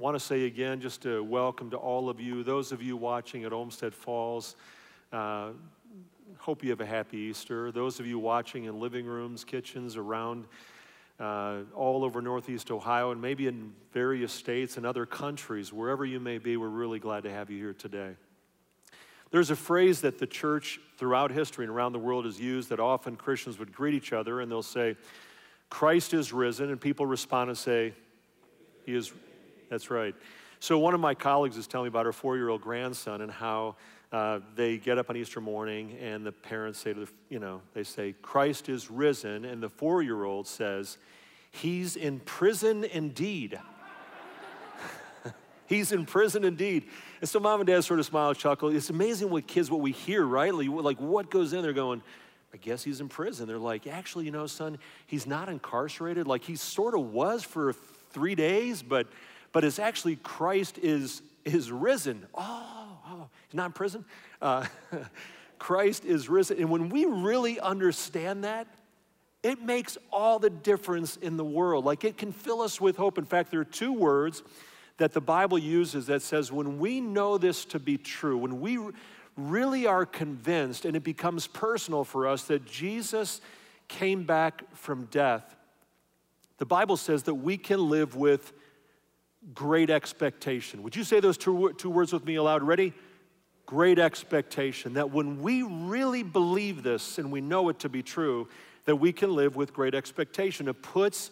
want to say again, just a welcome to all of you, those of you watching at Olmsted Falls. Uh, hope you have a happy Easter. Those of you watching in living rooms, kitchens, around uh, all over Northeast Ohio, and maybe in various states and other countries, wherever you may be, we're really glad to have you here today. There's a phrase that the church throughout history and around the world has used that often Christians would greet each other and they'll say, Christ is risen, and people respond and say, He is, that's right. So one of my colleagues is telling me about her four year old grandson and how uh, they get up on Easter morning and the parents say to the, you know, they say, Christ is risen. And the four year old says, He's in prison indeed. He's in prison indeed. And so mom and dad sort of smile, chuckle. It's amazing what kids, what we hear, right? Like, what goes in, they're going, I guess he's in prison. They're like, actually, you know, son, he's not incarcerated. Like he sort of was for three days, but but it's actually Christ is is risen. Oh, oh, he's not in prison. Uh, Christ is risen. And when we really understand that, it makes all the difference in the world. Like it can fill us with hope. In fact, there are two words that the Bible uses that says when we know this to be true, when we really are convinced and it becomes personal for us that Jesus came back from death, the Bible says that we can live with great expectation. Would you say those two, two words with me aloud? Ready? Great expectation. That when we really believe this and we know it to be true, that we can live with great expectation. It puts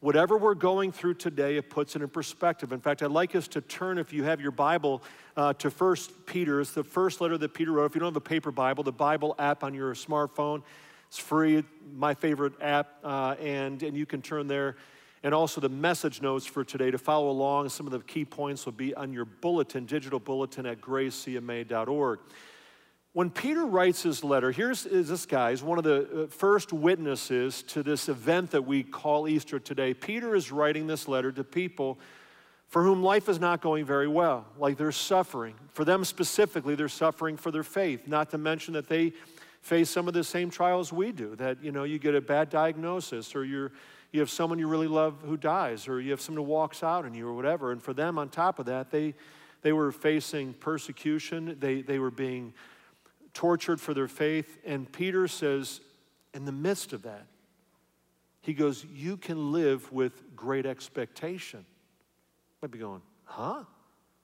whatever we're going through today, it puts it in perspective. In fact, I'd like us to turn, if you have your Bible, uh, to First Peter. It's the first letter that Peter wrote. If you don't have a paper Bible, the Bible app on your smartphone, it's free, my favorite app, uh, and, and you can turn there. And also the message notes for today to follow along. Some of the key points will be on your bulletin, digital bulletin at gracecma.org. When Peter writes his letter, here's this guy, he's one of the uh, first witnesses to this event that we call Easter today. Peter is writing this letter to people for whom life is not going very well, like they're suffering. For them specifically, they're suffering for their faith, not to mention that they face some of the same trials we do, that, you know, you get a bad diagnosis or you're, you have someone you really love who dies or you have someone who walks out on you or whatever. And for them, on top of that, they, they were facing persecution. They, they were being tortured for their faith. And Peter says, in the midst of that, he goes, You can live with great expectation. Might be going, Huh?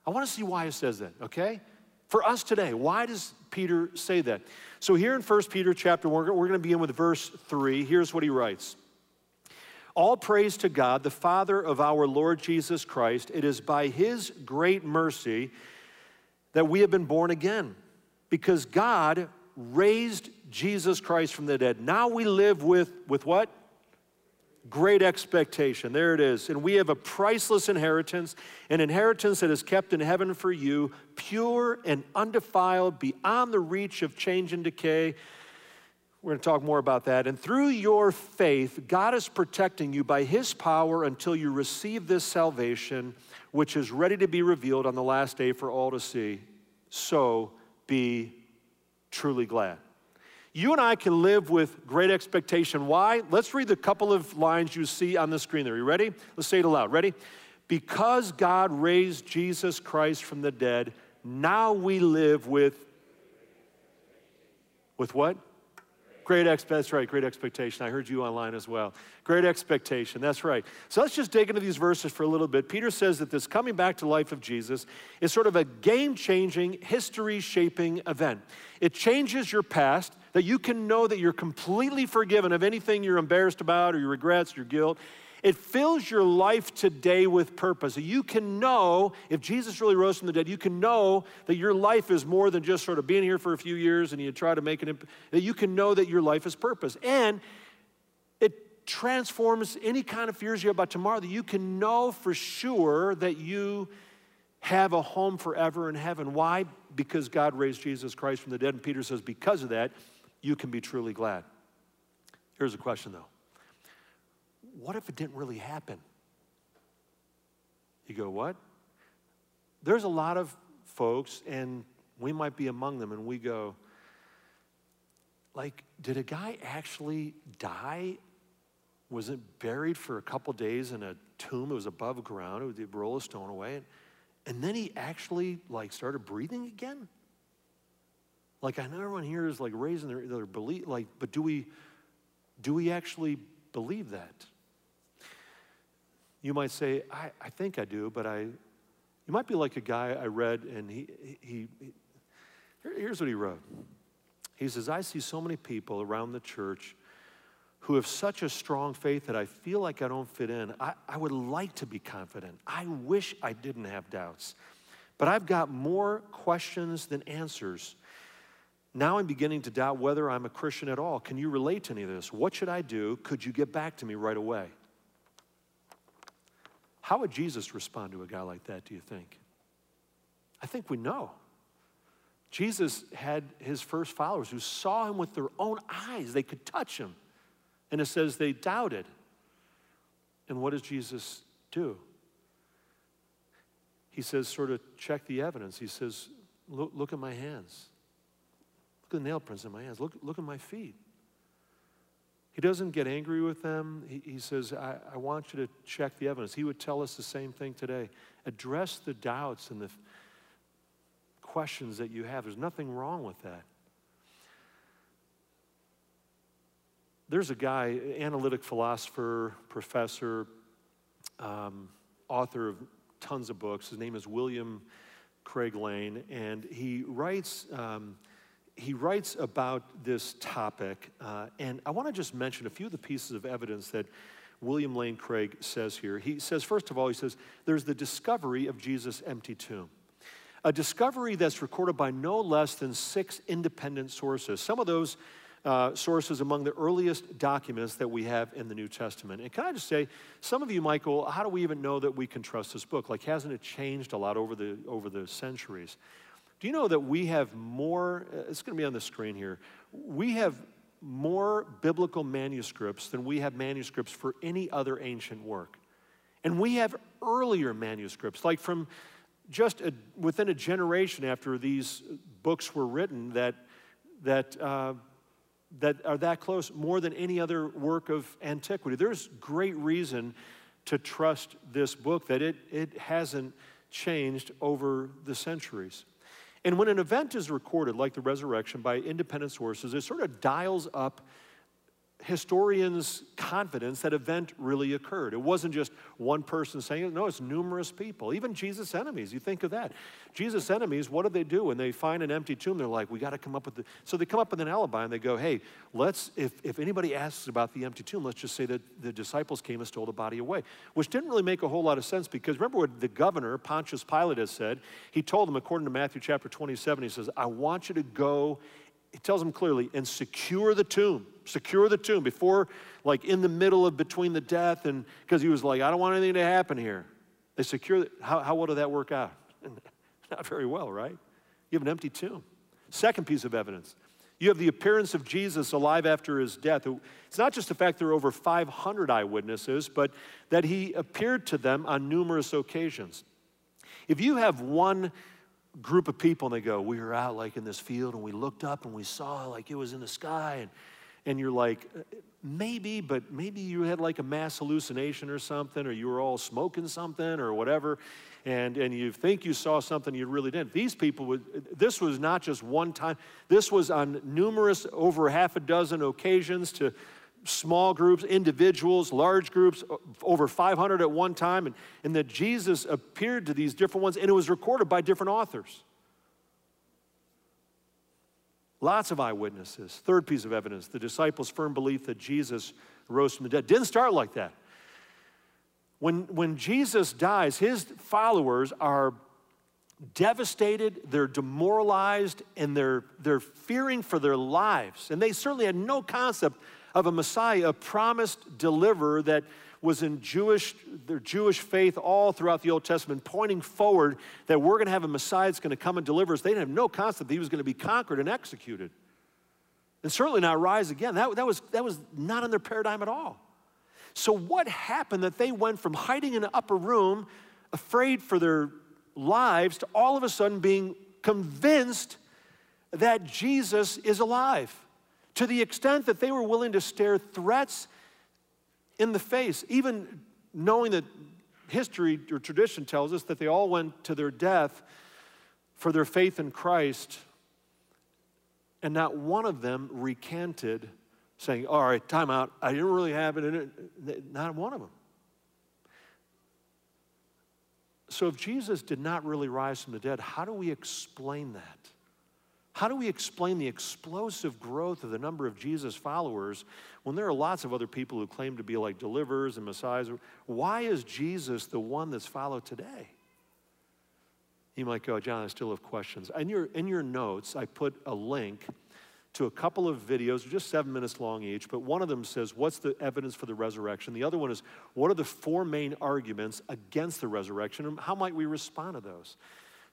I want to see why he says that, okay? For us today, why does Peter say that? So here in 1 Peter chapter 1, we're going to begin with verse 3. Here's what he writes. All praise to God, the Father of our Lord Jesus Christ. It is by his great mercy that we have been born again because God raised Jesus Christ from the dead. Now we live with, with what? Great expectation. There it is. And we have a priceless inheritance, an inheritance that is kept in heaven for you, pure and undefiled, beyond the reach of change and decay. We're going to talk more about that. And through your faith, God is protecting you by His power until you receive this salvation, which is ready to be revealed on the last day for all to see. So be truly glad. You and I can live with great expectation. Why? Let's read the couple of lines you see on the screen there. You ready? Let's say it aloud. Ready? Because God raised Jesus Christ from the dead, now we live with with what? Great that's right, great expectation. I heard you online as well. Great expectation, that's right. So let's just dig into these verses for a little bit. Peter says that this coming back to life of Jesus is sort of a game changing, history shaping event. It changes your past, that you can know that you're completely forgiven of anything you're embarrassed about or your regrets, your guilt. It fills your life today with purpose. You can know, if Jesus really rose from the dead, you can know that your life is more than just sort of being here for a few years and you try to make it, that you can know that your life is purpose. And it transforms any kind of fears you have about tomorrow, that you can know for sure that you have a home forever in heaven. Why? Because God raised Jesus Christ from the dead. And Peter says, because of that, you can be truly glad. Here's a question though what if it didn't really happen? You go, what? There's a lot of folks, and we might be among them, and we go, like, did a guy actually die Was it buried for a couple days in a tomb. It was above ground. It would roll a stone away. And then he actually like started breathing again. Like I know everyone here is like raising their, their belief, like, but do we do we actually believe that? You might say, I, I think I do, but I you might be like a guy I read, and he, he, he here's what he wrote. He says, I see so many people around the church who have such a strong faith that I feel like I don't fit in. I, I would like to be confident. I wish I didn't have doubts. But I've got more questions than answers. Now I'm beginning to doubt whether I'm a Christian at all. Can you relate to any of this? What should I do? Could you get back to me right away? How would Jesus respond to a guy like that, do you think? I think we know. Jesus had his first followers who saw him with their own eyes. They could touch him. And it says they doubted. And what does Jesus do? He says, sort of check the evidence. He says, look, look at my hands. Look at the nail prints in my hands. Look, look at my feet. He doesn't get angry with them. He, he says, I, I, want you to check the evidence. He would tell us the same thing today. Address the doubts and the questions that you have. There's nothing wrong with that. There's a guy, analytic philosopher, professor, um, author of tons of books. His name is William Craig Lane, and he writes. Um, he writes about this topic, uh, and I want to just mention a few of the pieces of evidence that William Lane Craig says here. He says, first of all, he says, there's the discovery of Jesus' empty tomb. A discovery that's recorded by no less than six independent sources. Some of those uh, sources among the earliest documents that we have in the New Testament. And can I just say, some of you might go, how do we even know that we can trust this book? Like, hasn't it changed a lot over the, over the centuries? Do you know that we have more, uh, it's going to be on the screen here, we have more biblical manuscripts than we have manuscripts for any other ancient work. And we have earlier manuscripts, like from just a, within a generation after these books were written, that, that, uh, that are that close, more than any other work of antiquity. There's great reason to trust this book, that it, it hasn't changed over the centuries. And when an event is recorded, like the resurrection, by independent sources, it sort of dials up historians' confidence that event really occurred. It wasn't just one person saying it, no, it's numerous people. Even Jesus' enemies, you think of that. Jesus' enemies, what do they do when they find an empty tomb? They're like, we got to come up with the. So they come up with an alibi and they go, hey, let's, if, if anybody asks about the empty tomb, let's just say that the disciples came and stole the body away, which didn't really make a whole lot of sense because remember what the governor, Pontius Pilate, has said? He told them, according to Matthew chapter 27, he says, I want you to go he tells them clearly, and secure the tomb. Secure the tomb before, like in the middle of between the death, and because he was like, I don't want anything to happen here. They secure. How, how well did that work out? Not very well, right? You have an empty tomb. Second piece of evidence you have the appearance of Jesus alive after his death. It's not just the fact there are over 500 eyewitnesses, but that he appeared to them on numerous occasions. If you have one group of people and they go, We were out like in this field and we looked up and we saw like it was in the sky. And, and you're like, uh, Maybe, but maybe you had like a mass hallucination or something, or you were all smoking something or whatever. And, and you think you saw something you really didn't. These people, would, this was not just one time, this was on numerous, over half a dozen occasions to small groups, individuals, large groups, over 500 at one time, and, and that Jesus appeared to these different ones, and it was recorded by different authors. Lots of eyewitnesses. Third piece of evidence the disciples' firm belief that Jesus rose from the dead. Didn't start like that. When, when Jesus dies, his followers are devastated, they're demoralized, and they're, they're fearing for their lives. And they certainly had no concept of a Messiah, a promised deliverer that was in Jewish, their Jewish faith all throughout the Old Testament, pointing forward that we're going to have a Messiah that's going to come and deliver us. They didn't have no concept that he was going to be conquered and executed. And certainly not rise again. That, that, was, that was not in their paradigm at all. So, what happened that they went from hiding in an upper room, afraid for their lives, to all of a sudden being convinced that Jesus is alive? To the extent that they were willing to stare threats in the face, even knowing that history or tradition tells us that they all went to their death for their faith in Christ, and not one of them recanted, saying, All right, time out, I didn't really have it in it. Not one of them. So, if Jesus did not really rise from the dead, how do we explain that? How do we explain the explosive growth of the number of Jesus followers when there are lots of other people who claim to be like deliverers and messiahs? Why is Jesus the one that's followed today? You might go, John, I still have questions. In your, in your notes, I put a link to a couple of videos, just seven minutes long each, but one of them says, What's the evidence for the resurrection? The other one is, What are the four main arguments against the resurrection? And how might we respond to those?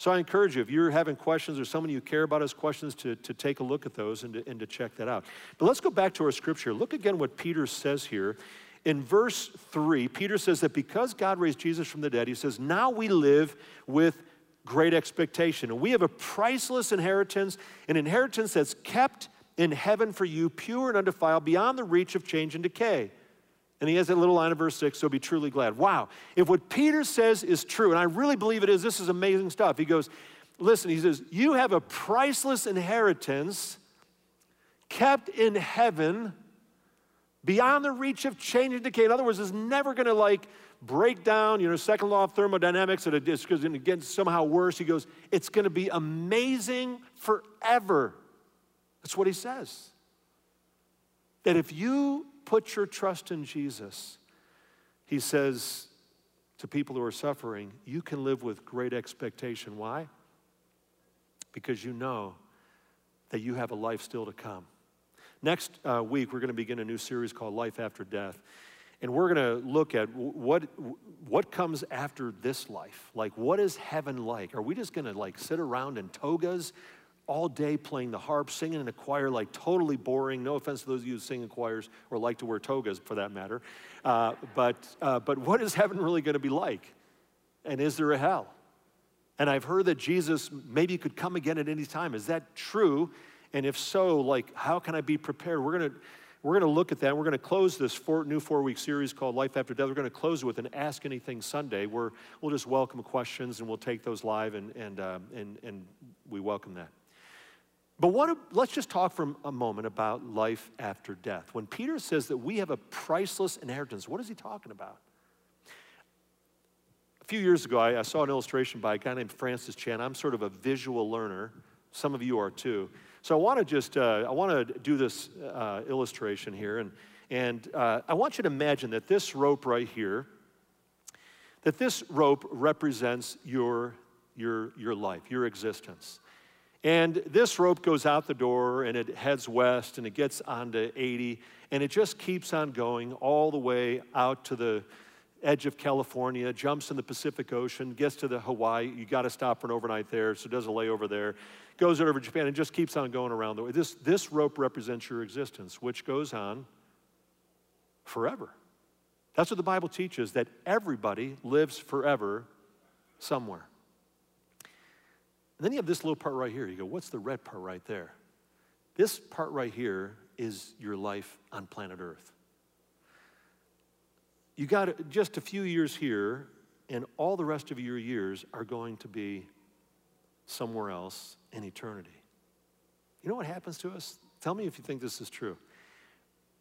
So I encourage you, if you're having questions or someone you care about has questions, to, to take a look at those and to, and to check that out. But let's go back to our scripture. Look again what Peter says here. In verse 3, Peter says that because God raised Jesus from the dead, he says, now we live with great expectation. And we have a priceless inheritance, an inheritance that's kept in heaven for you, pure and undefiled, beyond the reach of change and decay. And he has that little line of verse 6, so be truly glad. Wow, if what Peter says is true, and I really believe it is, this is amazing stuff. He goes, listen, he says, You have a priceless inheritance kept in heaven beyond the reach of change and decay. In other words, it's never going to like break down, you know, second law of thermodynamics, and it's going to get somehow worse. He goes, It's going to be amazing forever. That's what he says. That if you put your trust in Jesus, he says to people who are suffering, you can live with great expectation. Why? Because you know that you have a life still to come. Next uh, week, we're going to begin a new series called Life After Death. And we're going to look at what, what comes after this life. Like, what is heaven like? Are we just going to like sit around in togas all day playing the harp, singing in a choir, like totally boring. No offense to those of you who sing in choirs or like to wear togas for that matter. Uh, but, uh, but what is heaven really going to be like? And is there a hell? And I've heard that Jesus maybe could come again at any time. Is that true? And if so, like, how can I be prepared? We're going to we're going to look at that. We're going to close this four, new four week series called Life After Death. We're going to close with an Ask Anything Sunday where we'll just welcome questions and we'll take those live and, and, uh, and, and we welcome that. But what, let's just talk for a moment about life after death. When Peter says that we have a priceless inheritance, what is he talking about? A few years ago, I, I saw an illustration by a guy named Francis Chan. I'm sort of a visual learner. Some of you are too. So I want to just uh, I want to do this uh, illustration here, and and uh, I want you to imagine that this rope right here, that this rope represents your your your life, your existence. And this rope goes out the door and it heads west and it gets onto 80 and it just keeps on going all the way out to the edge of California, jumps in the Pacific Ocean, gets to the Hawaii. You got to stop for an overnight there, so it does a layover there. Goes over to Japan and just keeps on going around the way. This, this rope represents your existence, which goes on forever. That's what the Bible teaches that everybody lives forever somewhere. And then you have this little part right here. You go, what's the red part right there? This part right here is your life on planet Earth. You got just a few years here, and all the rest of your years are going to be somewhere else in eternity. You know what happens to us? Tell me if you think this is true.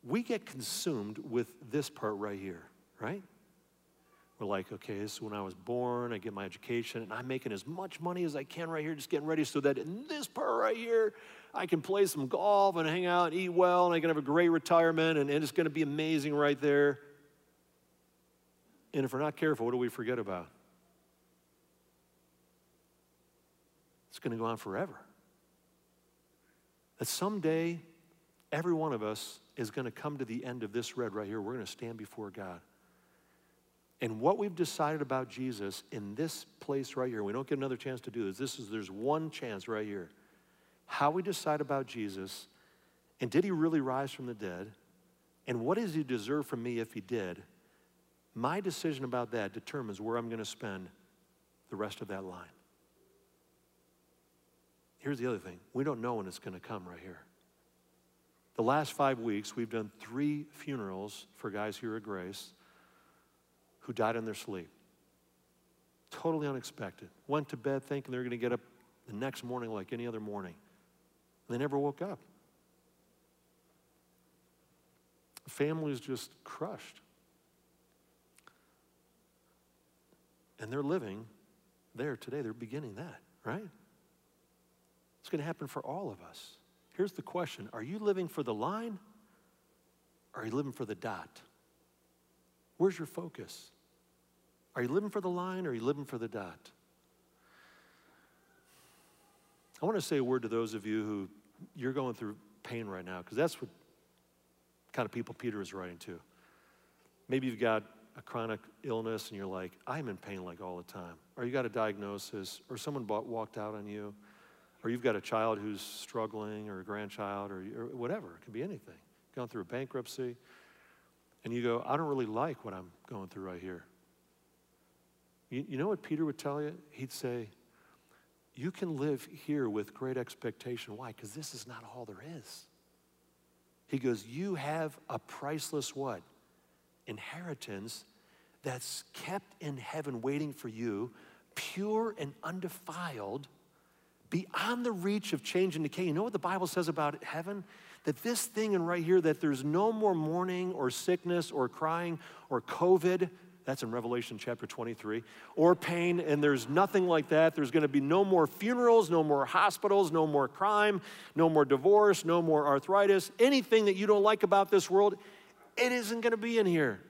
We get consumed with this part right here, right? Like, okay, this is when I was born, I get my education, and I'm making as much money as I can right here, just getting ready so that in this part right here, I can play some golf and hang out and eat well, and I can have a great retirement, and, and it's going to be amazing right there. And if we're not careful, what do we forget about? It's going to go on forever. That someday, every one of us is going to come to the end of this red right here. We're going to stand before God. And what we've decided about Jesus in this place right here, we don't get another chance to do this. This is there's one chance right here. How we decide about Jesus, and did he really rise from the dead? And what does he deserve from me if he did? My decision about that determines where I'm going to spend the rest of that line. Here's the other thing we don't know when it's going to come right here. The last five weeks, we've done three funerals for guys here at Grace who died in their sleep. Totally unexpected. Went to bed thinking they were going to get up the next morning like any other morning. They never woke up. The family just crushed. And they're living there today. They're beginning that, right? It's going to happen for all of us. Here's the question Are you living for the line? Or are you living for the dot? Where's your focus? Are you living for the line or are you living for the dot? I want to say a word to those of you who you're going through pain right now, because that's what kind of people Peter is writing to. Maybe you've got a chronic illness and you're like, I'm in pain like all the time. Or you got a diagnosis, or someone bought, walked out on you, or you've got a child who's struggling, or a grandchild, or, or whatever. It could be anything. Going through a bankruptcy, and you go, I don't really like what I'm going through right here. You, you know what Peter would tell you? He'd say, You can live here with great expectation. Why? Because this is not all there is. He goes, You have a priceless what? Inheritance that's kept in heaven waiting for you, pure and undefiled, beyond the reach of change and decay. You know what the Bible says about heaven? That this thing and right here, that there's no more mourning or sickness or crying or COVID. That's in Revelation chapter 23. Or pain, and there's nothing like that. There's going to be no more funerals, no more hospitals, no more crime, no more divorce, no more arthritis. Anything that you don't like about this world, it isn't going to be in here.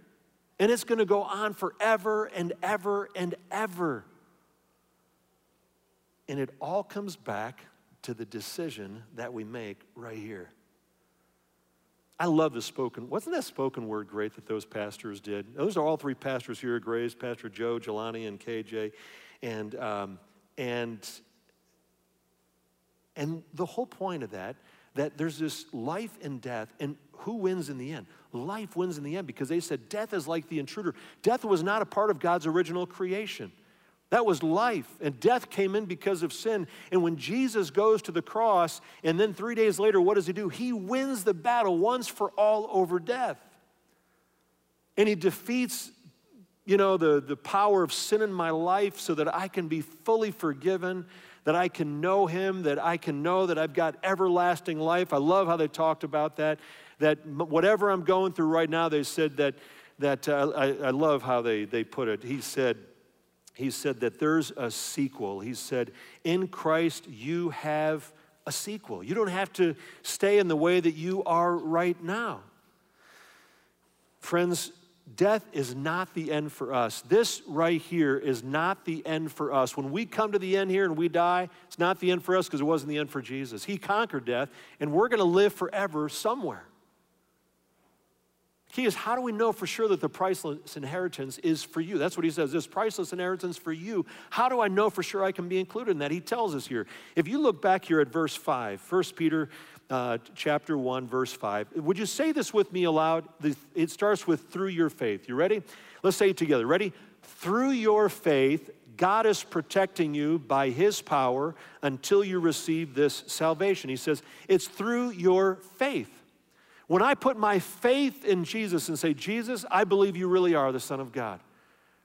And it's going to go on forever and ever and ever. And it all comes back to the decision that we make right here. I love the spoken. Wasn't that spoken word great that those pastors did? Those are all three pastors here at Grace: Pastor Joe, Jelani, and KJ, and um, and and the whole point of that that there's this life and death, and who wins in the end? Life wins in the end because they said death is like the intruder. Death was not a part of God's original creation. That was life, and death came in because of sin. And when Jesus goes to the cross, and then three days later, what does he do? He wins the battle once for all over death. And he defeats, you know, the, the power of sin in my life so that I can be fully forgiven, that I can know him, that I can know that I've got everlasting life. I love how they talked about that. That whatever I'm going through right now, they said that, that uh, I, I love how they, they put it. He said, he said that there's a sequel. He said, In Christ, you have a sequel. You don't have to stay in the way that you are right now. Friends, death is not the end for us. This right here is not the end for us. When we come to the end here and we die, it's not the end for us because it wasn't the end for Jesus. He conquered death, and we're going to live forever somewhere. Key is how do we know for sure that the priceless inheritance is for you? That's what he says, this priceless inheritance for you. How do I know for sure I can be included in that? He tells us here. If you look back here at verse 5, 1 Peter uh, chapter 1, verse 5, would you say this with me aloud? It starts with through your faith. You ready? Let's say it together. Ready? Through your faith, God is protecting you by his power until you receive this salvation. He says, it's through your faith. When I put my faith in Jesus and say, Jesus, I believe you really are the Son of God.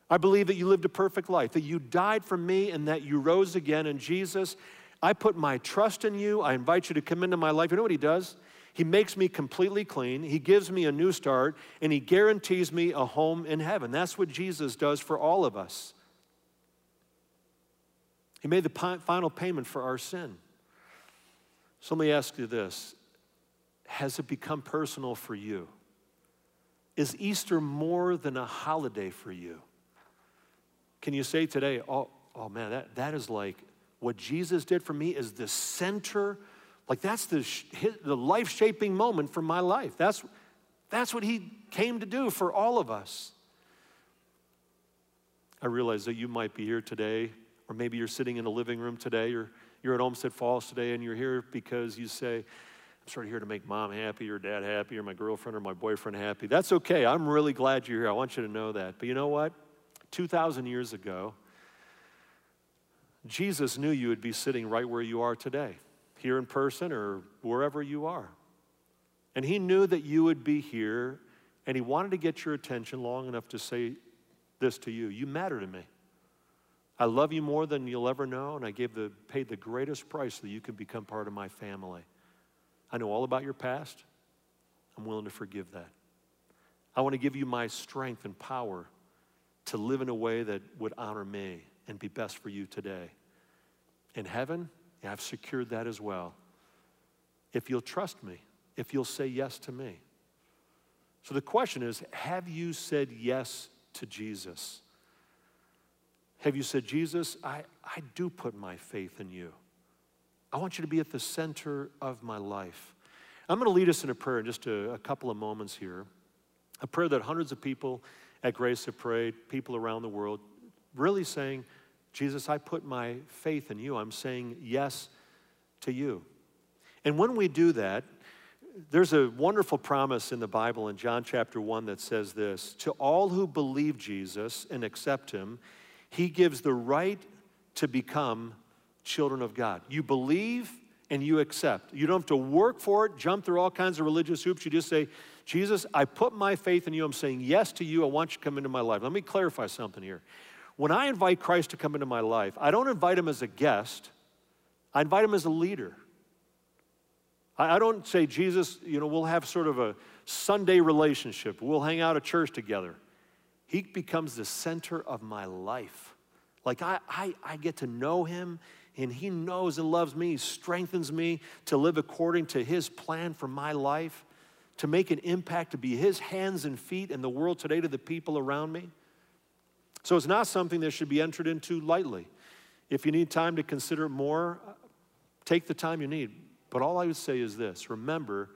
I believe that you lived a perfect life, that you died for me, and that you rose again. And Jesus, I put my trust in you. I invite you to come into my life. You know what He does? He makes me completely clean. He gives me a new start, and He guarantees me a home in heaven. That's what Jesus does for all of us. He made the final payment for our sin. So let me ask you this has it become personal for you? Is Easter more than a holiday for you? Can you say today, oh, oh man, that, that is like what Jesus did for me is the center, like that's the, the life shaping moment for my life. That's, that's what he came to do for all of us. I realize that you might be here today, or maybe you're sitting in a living room today, or you're at Olmsted Falls today, and you're here because you say, sort of here to make mom happy or dad happy or my girlfriend or my boyfriend happy. That's okay. I'm really glad you're here. I want you to know that. But you know what? 2,000 years ago, Jesus knew you would be sitting right where you are today, here in person or wherever you are. And he knew that you would be here, and he wanted to get your attention long enough to say this to you You matter to me. I love you more than you'll ever know, and I gave the, paid the greatest price so that you could become part of my family. I know all about your past. I'm willing to forgive that. I want to give you my strength and power to live in a way that would honor me and be best for you today. In heaven, I've secured that as well. If you'll trust me, if you'll say yes to me. So the question is have you said yes to Jesus? Have you said, Jesus, I, I do put my faith in you? I want you to be at the center of my life. I'm going to lead us in a prayer in just a, a couple of moments here. A prayer that hundreds of people at Grace have prayed, people around the world, really saying, Jesus, I put my faith in you. I'm saying yes to you. And when we do that, there's a wonderful promise in the Bible in John chapter 1 that says this To all who believe Jesus and accept him, he gives the right to become children of God. You believe and you accept. You don't have to work for it, jump through all kinds of religious hoops. You just say, Jesus, I put my faith in you. I'm saying yes to you. I want you to come into my life. Let me clarify something here. When I invite Christ to come into my life, I don't invite him as a guest, I invite him as a leader. I don't say, Jesus, you know, we'll have sort of a Sunday relationship. We'll hang out at church together. He becomes the center of my life. Like I, I, I get to know him, and he knows and loves me, he strengthens me to live according to his plan for my life, to make an impact, to be his hands and feet in the world today to the people around me. So it's not something that should be entered into lightly. If you need time to consider more, take the time you need. But all I would say is this remember,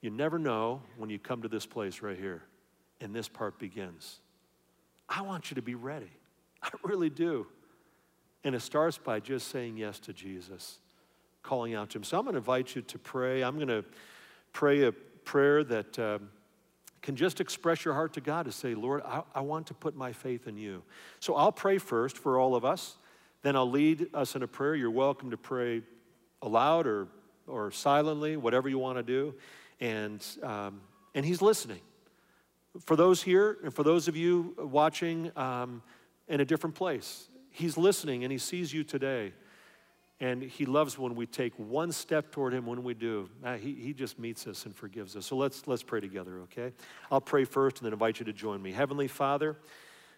you never know when you come to this place right here, and this part begins. I want you to be ready. I really do. And it starts by just saying yes to Jesus, calling out to Him. So I'm going to invite you to pray. I'm going to pray a prayer that um, can just express your heart to God to say, Lord, I, I want to put my faith in you. So I'll pray first for all of us. Then I'll lead us in a prayer. You're welcome to pray aloud or or silently, whatever you want to do. And, um, and He's listening. For those here, and for those of you watching um, in a different place, He's listening and He sees you today. And He loves when we take one step toward Him when we do. Uh, he, he just meets us and forgives us. So let's, let's pray together, okay? I'll pray first and then invite you to join me. Heavenly Father,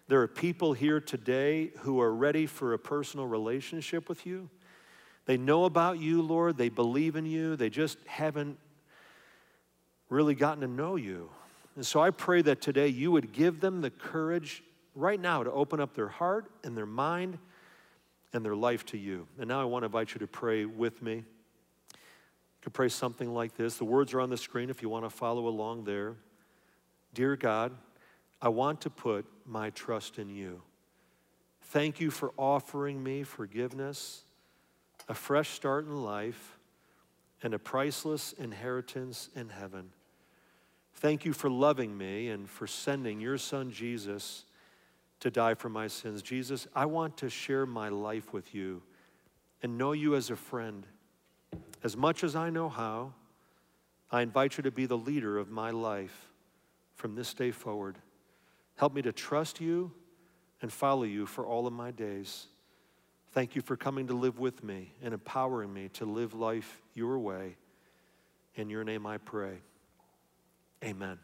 there are people here today who are ready for a personal relationship with you. They know about you, Lord. They believe in you. They just haven't really gotten to know you. And so I pray that today you would give them the courage right now to open up their heart and their mind and their life to you. And now I want to invite you to pray with me. You could pray something like this. The words are on the screen if you want to follow along there. Dear God, I want to put my trust in you. Thank you for offering me forgiveness a fresh start in life, and a priceless inheritance in heaven. Thank you for loving me and for sending your son Jesus to die for my sins. Jesus, I want to share my life with you and know you as a friend. As much as I know how, I invite you to be the leader of my life from this day forward. Help me to trust you and follow you for all of my days. Thank you for coming to live with me and empowering me to live life your way. In your name I pray. Amen.